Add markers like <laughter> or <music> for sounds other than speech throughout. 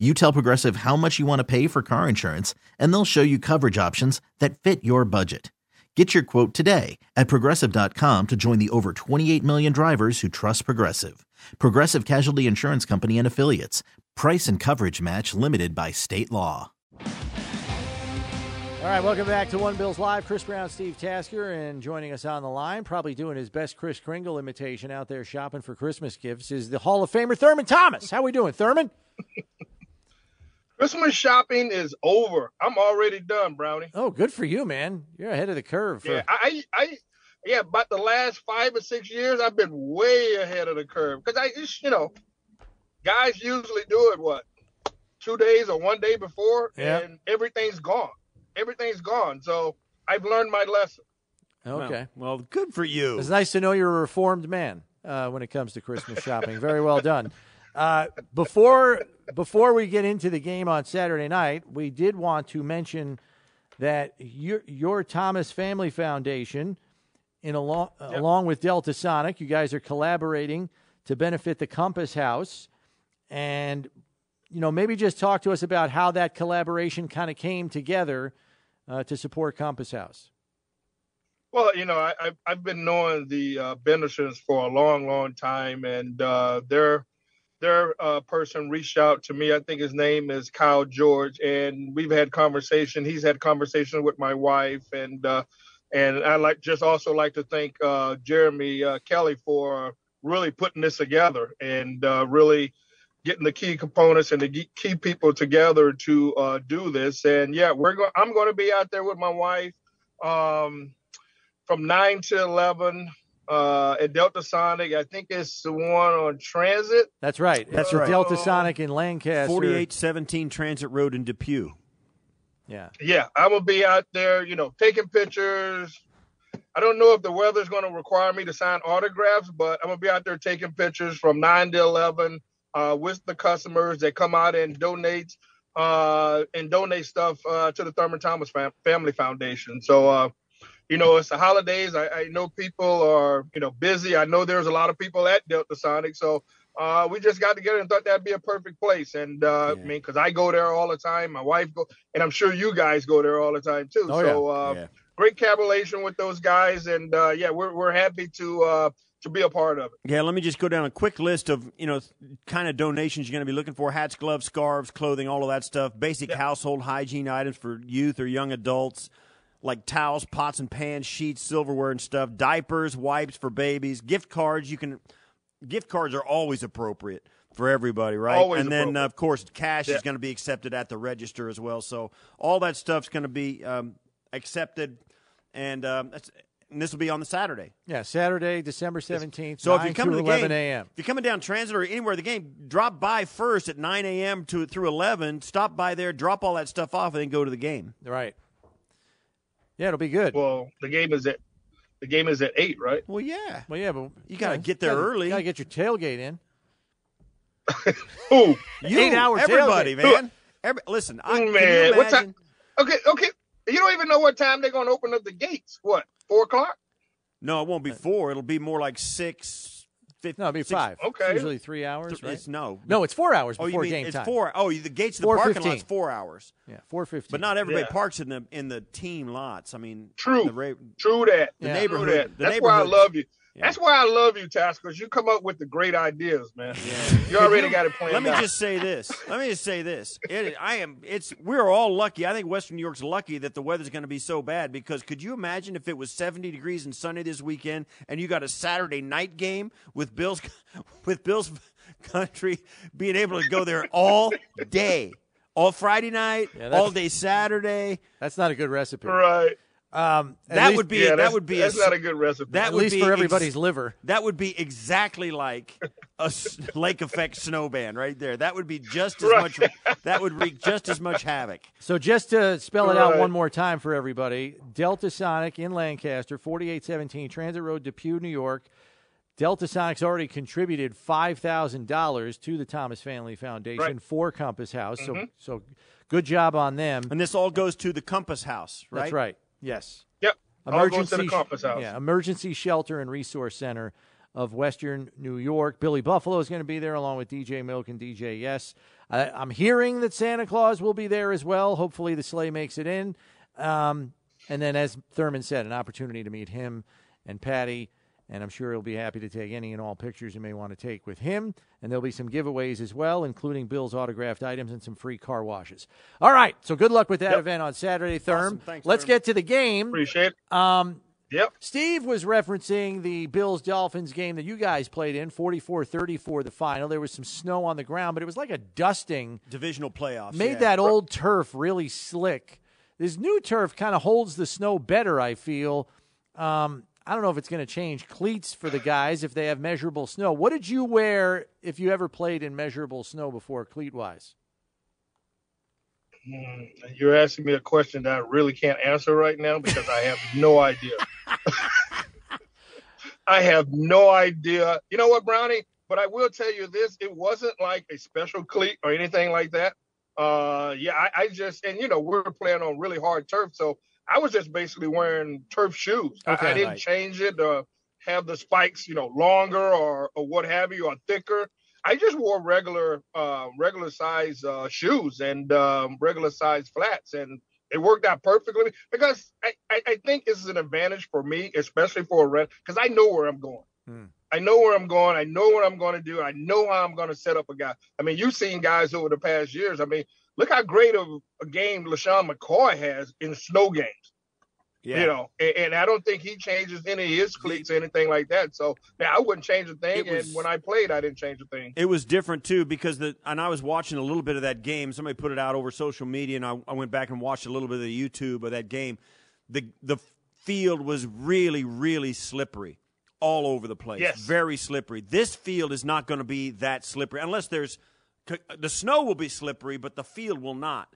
You tell Progressive how much you want to pay for car insurance, and they'll show you coverage options that fit your budget. Get your quote today at progressive.com to join the over 28 million drivers who trust Progressive. Progressive Casualty Insurance Company and Affiliates. Price and coverage match limited by state law. All right, welcome back to One Bills Live. Chris Brown, Steve Tasker, and joining us on the line, probably doing his best Kris Kringle imitation out there shopping for Christmas gifts, is the Hall of Famer Thurman Thomas. How are we doing, Thurman? <laughs> Christmas shopping is over. I'm already done, Brownie. Oh, good for you, man. You're ahead of the curve. For... Yeah, I, I, yeah, about the last five or six years, I've been way ahead of the curve because I, just, you know, guys usually do it what two days or one day before, Yeah. and everything's gone. Everything's gone. So I've learned my lesson. Okay. Well, well, good for you. It's nice to know you're a reformed man uh, when it comes to Christmas shopping. Very well done. Uh, before before we get into the game on Saturday night, we did want to mention that your your Thomas Family Foundation, in along along with Delta Sonic, you guys are collaborating to benefit the Compass House, and you know maybe just talk to us about how that collaboration kind of came together uh, to support Compass House. Well, you know, I, I've, I've been knowing the uh, Bendersons for a long, long time, and uh, their their uh, person reached out to me. I think his name is Kyle George, and we've had conversation. He's had conversation with my wife, and uh, and I like just also like to thank uh, Jeremy uh, Kelly for really putting this together and uh, really getting the key components and the key people together to uh, do this. And yeah, we're going. I'm going to be out there with my wife. Um, from 9 to 11 uh, at Delta Sonic. I think it's the one on Transit. That's right. That's It's the right. Delta Sonic in Lancaster. 4817 Transit Road in Depew. Yeah. Yeah, I'm going to be out there, you know, taking pictures. I don't know if the weather's going to require me to sign autographs, but I'm going to be out there taking pictures from 9 to 11 uh, with the customers that come out and donate uh, and donate stuff uh, to the Thurman Thomas Fam- Family Foundation. So, uh, you know, it's the holidays. I, I know people are, you know, busy. I know there's a lot of people at Delta Sonic. So uh, we just got together and thought that'd be a perfect place. And uh, Yeah. I mean, because I go there all the time. My wife go, and I'm sure you guys go there all the time too. Oh, so uh, yeah. great collaboration with those guys, and uh, yeah, we're we're happy to uh, to be a part of it. Yeah, let me just go down a quick list of, you know, kind of donations you're going to be looking for. Hats, gloves, scarves, clothing, all of that stuff. Basic household hygiene items for youth or young adults, like towels, pots and pans, sheets, silverware and stuff. Diapers, wipes for babies. Gift cards, you can gift cards are always appropriate for everybody, right? Always and then, uh, of course, cash Yeah. is going to be accepted at the register as well. So all that stuff's going to be um, accepted, and um, that's, and this will be on the Saturday. Yeah, Saturday, December 17th, So if 9 you're coming to to the 11 game, a.m. if you're coming down Transit or anywhere the game, drop by first at 9 a.m. to through 11. Stop by there, drop all that stuff off, and then go to the game. Right. Yeah, it'll be good. Well, the game is at the game is at eight, right? Well, yeah. Well, yeah, but You gotta get there early. You Got to get your tailgate in. <laughs> Ooh, You, Eight-hour everybody, tailgate. man. Every, listen, I, Ooh, can you man, what imagine? time- okay, okay. You don't even know what time they're going to open up the gates. What four o'clock? No, it won't be four. It'll be more like six. Fif- No, it'll be six- five. It's Okay. usually three hours, th- right? It's no. no, it's four hours Oh, you before mean game it's time. four? Oh, the gates to the parking 4:15. lot's four hours, Yeah, 4.15. but not everybody Yeah. parks in the in the team lots. I mean, True. The ra- True that. The Yeah. True neighborhood. that. The That's why I love you. Yeah. That's why I love you, Task, because you come up with the great ideas, man. Yeah. You already got it <laughs> planned Let me out. just say this. Let me just say this. It, I am. It's. We're all lucky. I think Western New York's lucky that the weather's going to be so bad. Because could you imagine if it was 70 degrees and sunny this weekend, and you got a Saturday night game with Bills, <laughs> with Bills <laughs> country being able to go there all day, all Friday night, Yeah, all day Saturday. That's not a good recipe. right. Um, That least- would be. Yeah, that would be. That's a, not a good recipe. that at would least be for ex- everybody's liver. That would be exactly like a <laughs> lake effect snow ban right there. That would be just as right. much. <laughs> That would wreak just as much havoc. So just to spell it right. out one more time for everybody: Delta Sonic in Lancaster, forty-eight seventeen Transit Road, Depew, New York. Delta Sonic's already contributed five thousand dollars to the Thomas Family Foundation right. for Compass House. Mm-hmm. So so good job on them. And this all goes to the Compass House, right? That's right. Yes. Yep. Emergency, Compass House. Yeah, Emergency Shelter and Resource Center of Western New York. Billy Buffalo is going to be there along with DJ Milk and DJ Yes. I, am hearing that Santa Claus will be there as well. Hopefully, the sleigh makes it in. Um, and then, as Thurman said, an opportunity to meet him and Patty. And I'm sure he'll be happy to take any and all pictures you may want to take with him. And there'll be some giveaways as well, including Bill's autographed items and some free car washes. All right. So good luck with that yep. event on Saturday, Thurm. Awesome. Thanks, Let's get to the game. Appreciate it. Um, Yep. Steve was referencing the Bills Dolphins game that you guys played in, 44 34, the final. There was some snow on the ground, but it was like a dusting. Divisional playoffs. Made yeah. that old turf really slick. This new turf kind of holds the snow better, I feel. Um, I don't know if it's going to change cleats for the guys if they have measurable snow. What did you wear if you ever played in measurable snow before, cleat wise? Mm, you're asking me a question that I really can't answer right now because I have no idea. <laughs> I have no idea. You know what, Brownie? But I will tell you this: it wasn't like a special cleat or anything like that. Uh, yeah, I, I just and you know we're playing on really hard turf, so I was just basically wearing turf shoes. Okay, I, I, didn't right. change it to have the spikes, you know, longer or or what have you, or thicker. I just wore regular uh, regular size uh, shoes and um, regular size flats, and it worked out perfectly because I, I, I think this is an advantage for me, especially for a rent, because I know where I'm going. Hmm. I know where I'm going. I know what I'm going to do. I know how I'm going to set up a guy. I mean, you've seen guys over the past years. I mean, look how great of a game LeSean McCoy has in snow games. Yeah. You know, and, and, I don't think he changes any of his cleats or anything like that. So now I wouldn't change a thing. Was, and when I played, I didn't change a thing. It was different too because the and I was watching a little bit of that game. Somebody put it out over social media, and I, I went back and watched a little bit of the YouTube of that game. The the field was really really slippery all over the place. Yes. Very slippery. This field is not going to be that slippery unless there's the snow will be slippery, but the field will not.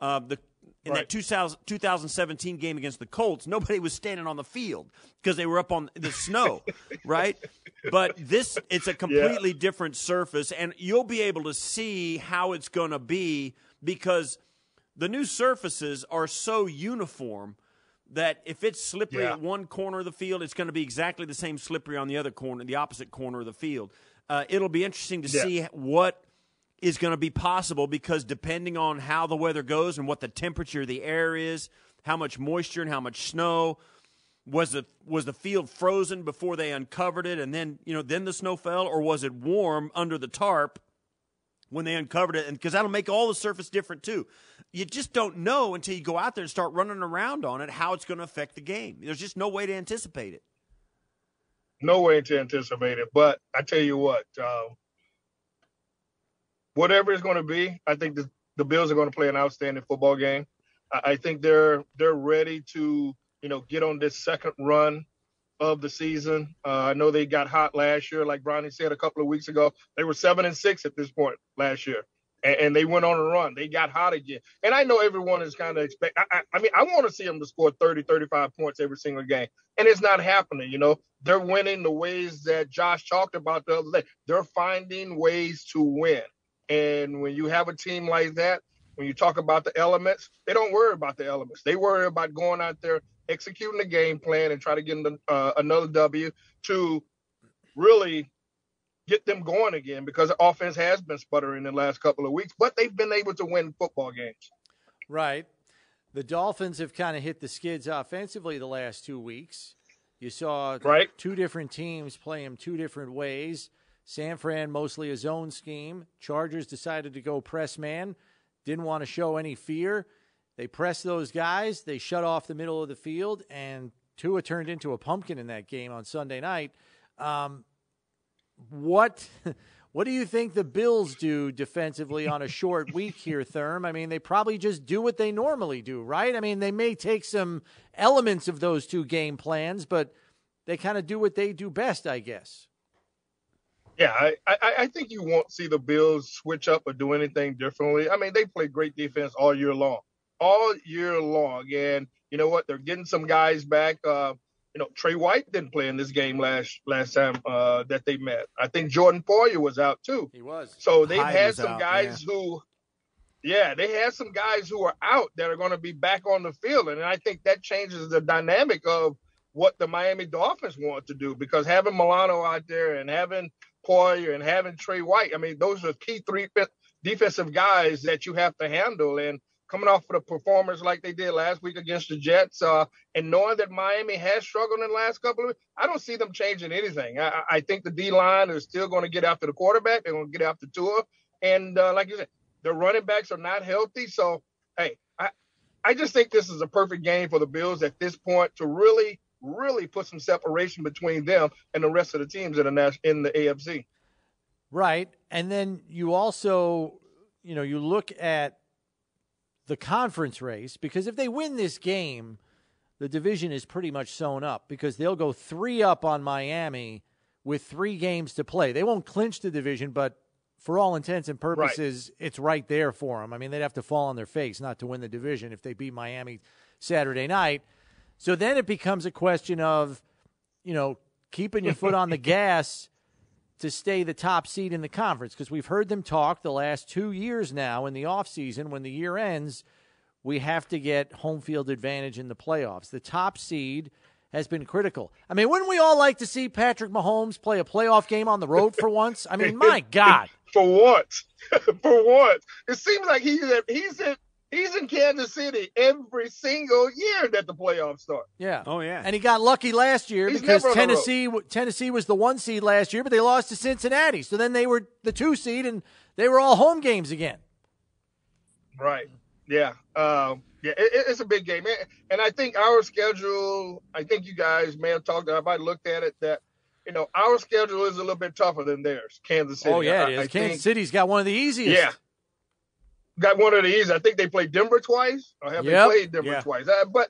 Uh, the in right. that 2000, 2017 game against the Colts, nobody was standing on the field because they were up on the snow, <laughs> right? But this, it's a completely yeah. different surface, and you'll be able to see how it's going to be because the new surfaces are so uniform that if it's slippery yeah. at one corner of the field, it's going to be exactly the same slippery on the other corner, the opposite corner of the field. Uh, it'll be interesting to yeah. see what is going to be possible because depending on how the weather goes and what the temperature of the air is, how much moisture and how much snow, was the was the field frozen before they uncovered it and then you know then the snow fell or was it warm under the tarp when they uncovered it and because that'll make all the surface different too you just don't know until you go out there and start running around on it how it's going to affect the game there's just no way to anticipate it no way to anticipate it but i tell you what um, whatever it's going to be, I think the, the Bills are going to play an outstanding football game. I, I think they're they're ready to you know get on this second run of the season. Uh, I know they got hot last year, like Brownie said a couple of weeks ago. They were seven and six at this point last year, and, and they went on a run. They got hot again, and I know everyone is kind of expect. I, I, I mean, I want to see them to score 30, 35 points every single game, and it's not happening. You know, they're winning the ways that Josh talked about the other day. They're finding ways to win. And when you have a team like that, when you talk about the elements, they don't worry about the elements. They worry about going out there, executing the game plan, and try to get uh, another W to really get them going again because the offense has been sputtering in the last couple of weeks, but they've been able to win football games. Right. The Dolphins have kind of hit the skids offensively the last two weeks. You saw right. two different teams play them two different ways. San Fran mostly a zone scheme. Chargers decided to go press man. Didn't want to show any fear. They pressed those guys. They shut off the middle of the field, and Tua turned into a pumpkin in that game on Sunday night. Um, what <laughs> what do you think the Bills do defensively on a short <laughs> week here, Therm? I mean, they probably just do what they normally do, right? I mean, they may take some elements of those two game plans, but they kind of do what they do best, I guess. Yeah, I, I, I think you won't see the Bills switch up or do anything differently. I mean, they play great defense all year long, all year long. And you know what? They're getting some guys back. Uh, you know, Tre White didn't play in this game last last time uh, that they met. I think Jordan Poyer was out too. He was. So they've had some out, guys yeah. who, yeah, they had some guys who are out that are going to be back on the field, and I think that changes the dynamic of what the Miami Dolphins want to do because having Milano out there and having Poyer and having Tre White, I mean, those are key three defensive guys that you have to handle. And coming off of the performance like they did last week against the Jets, uh, and knowing that Miami has struggled in the last couple of weeks, I don't see them changing anything. I, I think the D line is still going to get after the quarterback. They're going to get after Tua, and uh, like you said, the running backs are not healthy. So, hey, I I just think this is a perfect game for the Bills at this point to really, really put some separation between them and the rest of the teams in the in the AFC. Right, and then you also, you know, you look at the conference race because if they win this game, the division is pretty much sewn up because they'll go three up on Miami with three games to play. They won't clinch the division, but for all intents and purposes, right. it's right there for them. I mean, they'd have to fall on their face not to win the division if they beat Miami Saturday night. So then it becomes a question of, you know, keeping your foot on the <laughs> gas to stay the top seed in the conference because we've heard them talk the last two years now in the offseason when the year ends we have to get home field advantage in the playoffs. The top seed has been critical. I mean wouldn't we all like to see patrick mahomes play a playoff game on the road for once? I mean my <laughs> god. For what <laughs> for what it seems like he's at, he's at He's in Kansas City every single year that the playoffs start. Yeah. Oh yeah. And he got lucky last year He's because Tennessee Tennessee was the one seed last year, but they lost to Cincinnati. So then they were the two seed, and they were all home games again. Right. Yeah. Um, yeah. It, it's a big game, and I think our schedule. I think you guys may have talked. About, I looked at it that you know, our schedule is a little bit tougher than theirs. Kansas City. Oh yeah, it is. I Kansas think, City's got one of the easiest. Yeah, got one of these. I think they played Denver twice, or have yep. they played Denver yeah. twice? Uh, but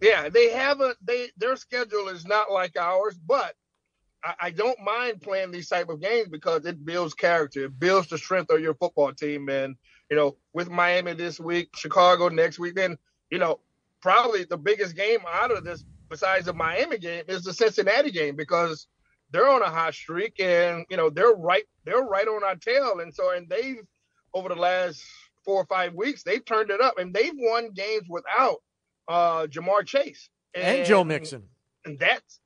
yeah, they haven't. They their schedule is not like ours, but I, I, don't mind playing these type of games because it builds character, it builds the strength of your football team. And you know, with Miami this week, Chicago next week, then you know, probably the biggest game out of this, besides the Miami game, is the Cincinnati game because they're on a hot streak and you know they're right they're right on our tail and so and they've over the last four or five weeks, they've turned it up and they've won games without uh, Ja'Marr Chase and, and Joe Mixon. And that's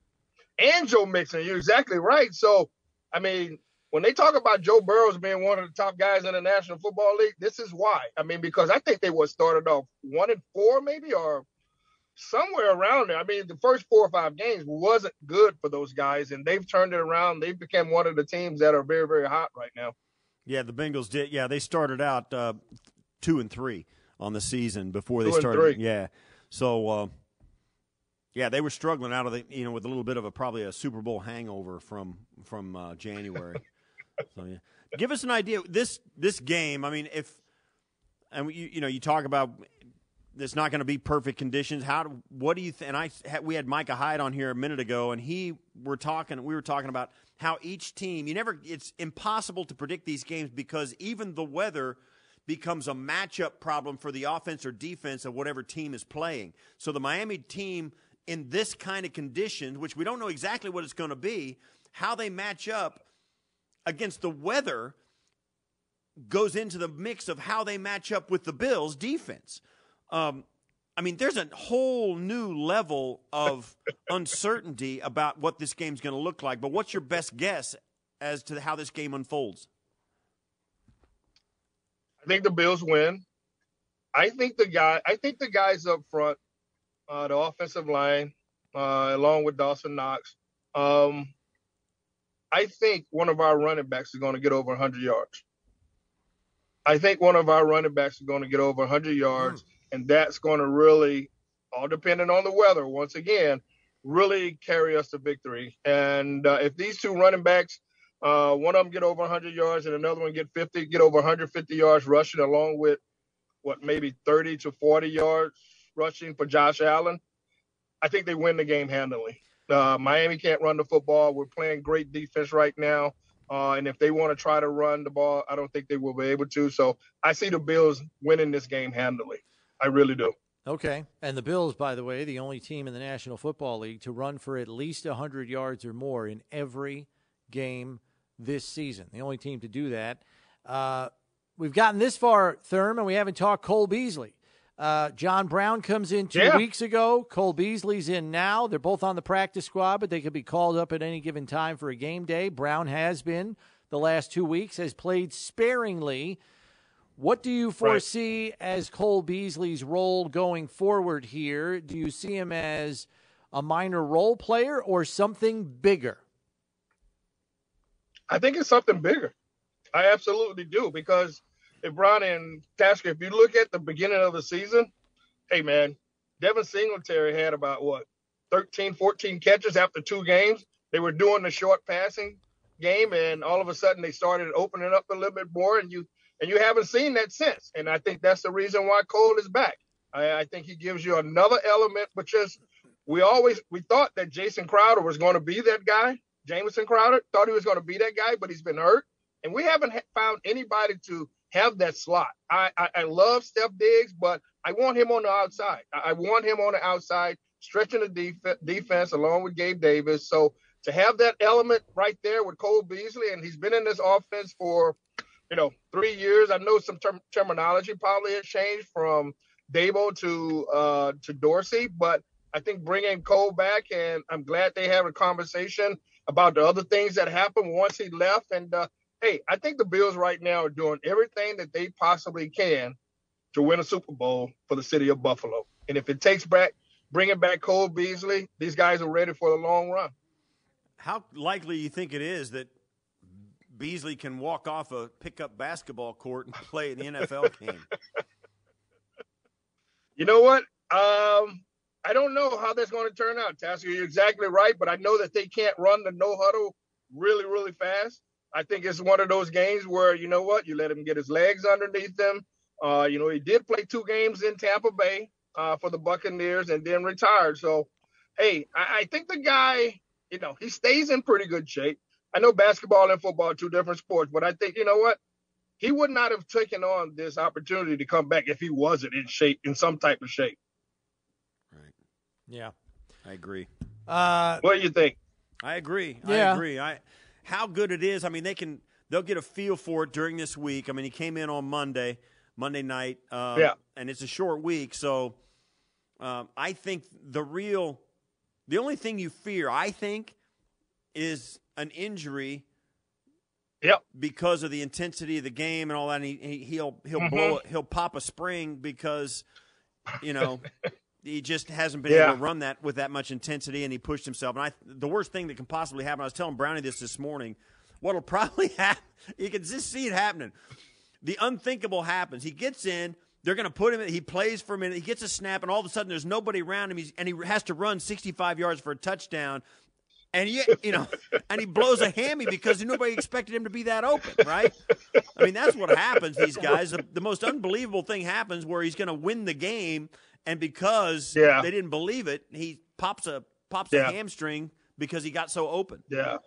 and Joe Mixon. You're exactly right. So, I mean, when they talk about Joe Burrows being one of the top guys in the National Football League, this is why. I mean, because I think they were started off one and four, maybe, or somewhere around there. I mean, the first four or five games wasn't good for those guys, and they've turned it around. They've become one of the teams that are very, very hot right now. Yeah, the Bengals did. Yeah, they started out uh, two and three on the season before they started. Yeah, so uh, yeah, they were struggling out of the you know with a little bit of a probably a Super Bowl hangover from from uh, January. <laughs> so yeah, give us an idea this this game. I mean, if and you you know you talk about it's not going to be perfect conditions. How Do, what do you think? And I we had Micah Hyde on here a minute ago, and he were talking. We were talking about how each team you never. It's impossible to predict these games because even the weather becomes a matchup problem for the offense or defense of whatever team is playing. So the Miami team in this kind of conditions, which we don't know exactly what it's going to be, how they match up against the weather goes into the mix of how they match up with the Bills defense. Um, mean, there's a whole new level of <laughs> uncertainty about what this game's going to look like. But what's your best guess as to how this game unfolds? I think the Bills win. I think the guy. I think the guys up front, uh, the offensive line, uh, along with Dawson Knox. Um, I think one of our running backs is going to get over 100 yards. I think one of our running backs is going to get over 100 yards, mm. And that's going to really, all depending on the weather, once again, really carry us to victory. And uh, if these two running backs uh, one of them get over 100 yards and another one get 50, get over 150 yards rushing, along with what maybe 30 to 40 yards rushing for Josh Allen. I think they win the game handily. Uh, Miami can't run the football. We're playing great defense right now. Uh, and if they want to try to run the ball, I don't think they will be able to. So I see the Bills winning this game handily. I really do. Okay. And the Bills, by the way, the only team in the National Football League to run for at least 100 yards or more in every game this season. The only team to do that. Uh, we've gotten this far, Therm, and we haven't talked Cole Beasley. Uh, John Brown comes in two yeah. weeks ago. Cole Beasley's in now. They're both on the practice squad, but they could be called up at any given time for a game day. Brown has been the last two weeks, has played sparingly. What do you foresee right. as Cole Beasley's role going forward here? Do you see him as a minor role player or something bigger? I think it's something bigger. I absolutely do because if Brown and Tasker, if you look at the beginning of the season, hey man, Devin Singletary had about what 13, 14 catches after two games. They were doing the short passing game, and all of a sudden they started opening up a little bit more, and you and you haven't seen that since. And I think that's the reason why Cole is back. I, I think he gives you another element, which is we always we thought that Jason Crowder was going to be that guy. Jamison Crowder thought he was going to be that guy, but he's been hurt, and we haven't found anybody to have that slot. I, I, I love Steph Diggs, but I want him on the outside. I, I want him on the outside, stretching the def- defense along with Gabe Davis. So to have that element right there with Cole Beasley, and he's been in this offense for, you know, three years. I know some term- terminology probably has changed from Daboll to uh, to Dorsey, but I think bringing Cole back, and I'm glad they have a conversation about the other things that happened once he left, and uh, hey, I think the Bills right now are doing everything that they possibly can to win a Super Bowl for the city of Buffalo. And if it takes back bringing back Cole Beasley, these guys are ready for the long run. How likely you think it is that Beasley can walk off a pickup basketball court and play the NFL game? <laughs> You know what? Um, I don't know how that's going to turn out, Tasker. You're exactly right, but I know that they can't run the no huddle really, really fast. I think it's one of those games where you know what, you let him get his legs underneath him. Uh, you know, he did play two games in Tampa Bay uh, for the Buccaneers and then retired. So, hey, I, I think the guy, you know, he stays in pretty good shape. I know basketball and football are two different sports, but I think you know what, he would not have taken on this opportunity to come back if he wasn't in shape, in some type of shape. Right. Yeah, I agree. Uh, what do you think? I agree. Yeah. I agree. I how good it is. I mean, they can they'll get a feel for it during this week. I mean, he came in on Monday, Monday night, um, yeah, and it's a short week, so um, I think the real, the only thing you fear, I think, is an injury. Yep. Because of the intensity of the game and all that, and he, he will he'll mm-hmm. blow he'll pop a spring because, you know. <laughs> he just hasn't been yeah. able to run that with that much intensity, and he pushed himself. And I, the worst thing that can possibly happen, I was telling Brownie this this morning. What'll <laughs> probably happen? You can just see it happening. The unthinkable happens. He gets in. They're going to put him in. He plays for a minute. He gets a snap, and all of a sudden, there's nobody around him. He's, and he has to run 65 yards for a touchdown. And you, you know, <laughs> and he blows a hammy because nobody expected him to be that open, right? I mean, that's what happens. These guys, the, the most unbelievable thing happens where he's going to win the game, and because yeah. they didn't believe it, he pops a pops yeah. a hamstring because he got so open. Yeah,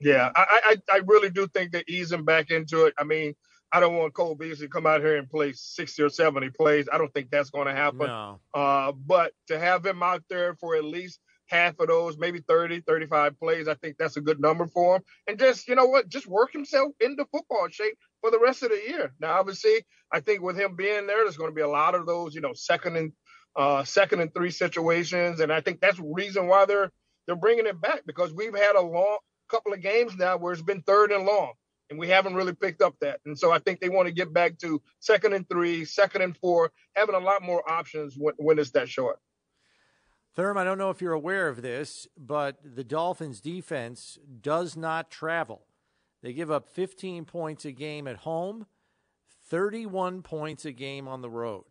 yeah. I, I I really do think that easing back into it. I mean, I don't want Cole Beasley to come out here and play sixty or seventy plays. I don't think that's going to happen. No. Uh, but to have him out there for at least half of those, maybe 30, 35 plays, I think that's a good number for him. And just, you know what, just work himself into football shape for the rest of the year. Now, obviously, I think with him being there, there's going to be a lot of those, you know, second and uh, second and three situations, and I think that's the reason why they're they're bringing it back because we've had a long couple of games now where it's been third and long, and we haven't really picked up that. And so I think they want to get back to second and three, second and four, having a lot more options when, when it's that short. Therm, I don't know if you're aware of this, but the Dolphins' defense does not travel. They give up 15 points a game at home, 31 points a game on the road.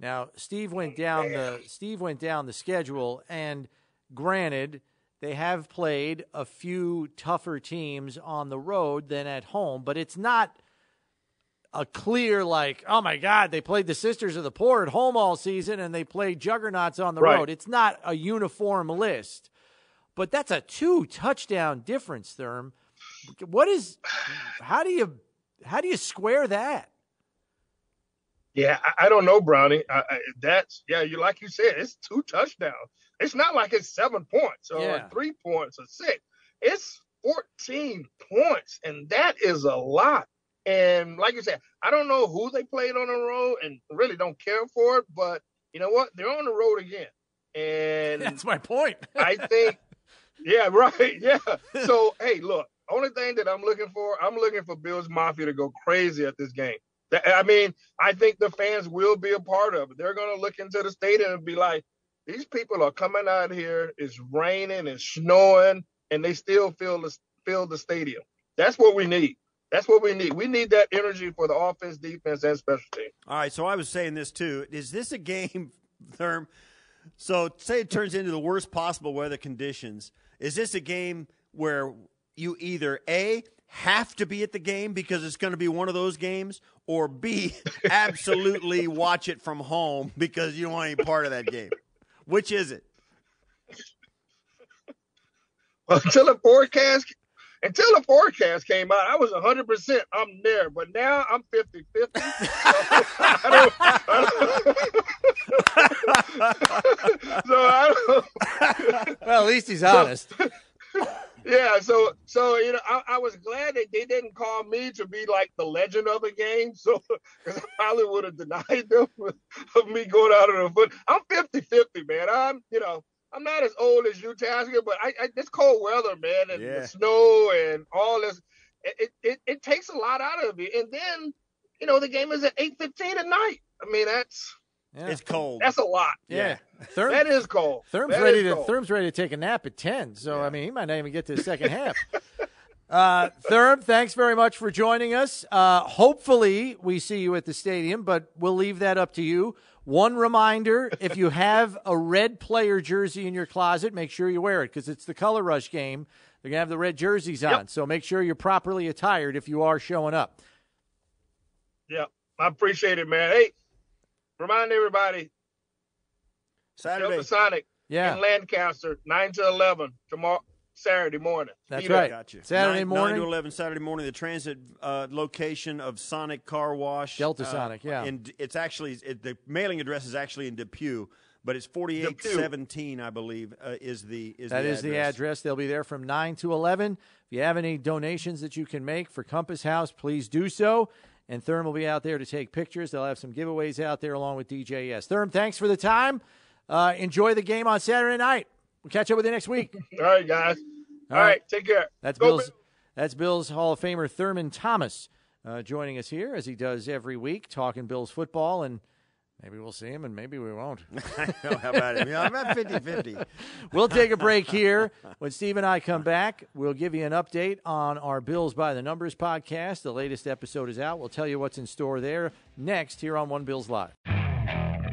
Now, Steve went down the Steve went down the schedule, and granted, they have played a few tougher teams on the road than at home, but it's not a clear like, oh my God, they played the Sisters of the Poor at home all season and they played juggernauts on the right. road. It's not a uniform list, but that's a two touchdown difference, Therm. what is? How do you how do you square that? Yeah, I, I don't know, Brownie. I, I, that's yeah, you like you said, it's two touchdowns. It's not like it's seven points or Yeah. three points or six. It's 14 points, and that is a lot. And like you said, I don't know who they played on the road and really don't care for it, but you know what? They're on the road again. And <laughs> That's my point. I think, <laughs> yeah, right, yeah. So, hey, look, only thing that I'm looking for, I'm looking for Bills Mafia to go crazy at this game. I mean, I think the fans will be a part of it. They're going to look into the stadium and be like, these people are coming out here. It's raining and snowing, and they still fill the fill the stadium. That's what we need. That's what we need. We need that energy for the offense, defense, and special team. All right, so I was saying this too. Is this a game, <laughs> Therm? So say it turns into the worst possible weather conditions. Is this a game where you either A have to be at the game because it's going to be one of those games, or B <laughs> absolutely watch it from home because you don't want any part of that game? Which is it? until the forecast until the forecast came out, I was 100% I'm there. But now I'm 50 50. <laughs> So I don't, I don't, <laughs> so I don't, <laughs> well, at least he's honest. yeah. So, so you know, I, I was glad that they didn't call me to be like the legend of the game. So, because I probably would have denied them of me going out of the foot. I'm 50 50, man. I'm, you know, I'm not as old as you, Tasker, but I, I this cold weather, man, and Yeah. the snow and all this, it, it, it, it takes a lot out of you. And then, you know, the game is at 8:15 at night. I mean, that's Yeah. It's cold. that's a lot. yeah. Therm, That is cold. Therm's That ready is to cold. Therm's ready to take a nap at ten. So I mean, he might not even get to the second half. <laughs> Uh, Therm, thanks very much for joining us. Uh, hopefully, we see you at the stadium, but we'll leave that up to you. One reminder if you have a red player jersey in your closet, make sure you wear it because it's the Color Rush game. They're going to have the red jerseys on. So make sure you're properly attired if you are showing up. Yeah, I appreciate it, man. Hey, remind everybody, Saturday. Delta Sonic Yeah. in Lancaster, 9 to 11 tomorrow, Saturday morning. That's Be right. Got you. Saturday Nine- morning. nine to eleven Saturday morning. The transit uh, location of Sonic Car Wash, Delta uh, Sonic, yeah. And it's actually it, the mailing address is actually in Depew, but it's forty eight seventeen, I believe, uh, is the is That the is the address. They'll be there from 9 to 11. If you have any donations that you can make for Compass House, please do so. And Therm will be out there to take pictures. They'll have some giveaways out there along with DJS. Therm, thanks for the time. Uh, enjoy the game on Saturday night. We'll catch up with you next week. <laughs> All right, guys. All All right. right. take care. That's Go Bill's. Bills. That's Bills Hall of Famer Thurman Thomas uh, joining us here as he does every week, talking Bills football, and maybe we'll see him, and maybe we won't. <laughs> know, how about it? Yeah, I'm at 50-50. <laughs> We'll take a break here. When Steve and I come back, we'll give you an update on our Bills by the Numbers podcast. The latest episode is out. We'll tell you what's in store there next here on One Bills Live.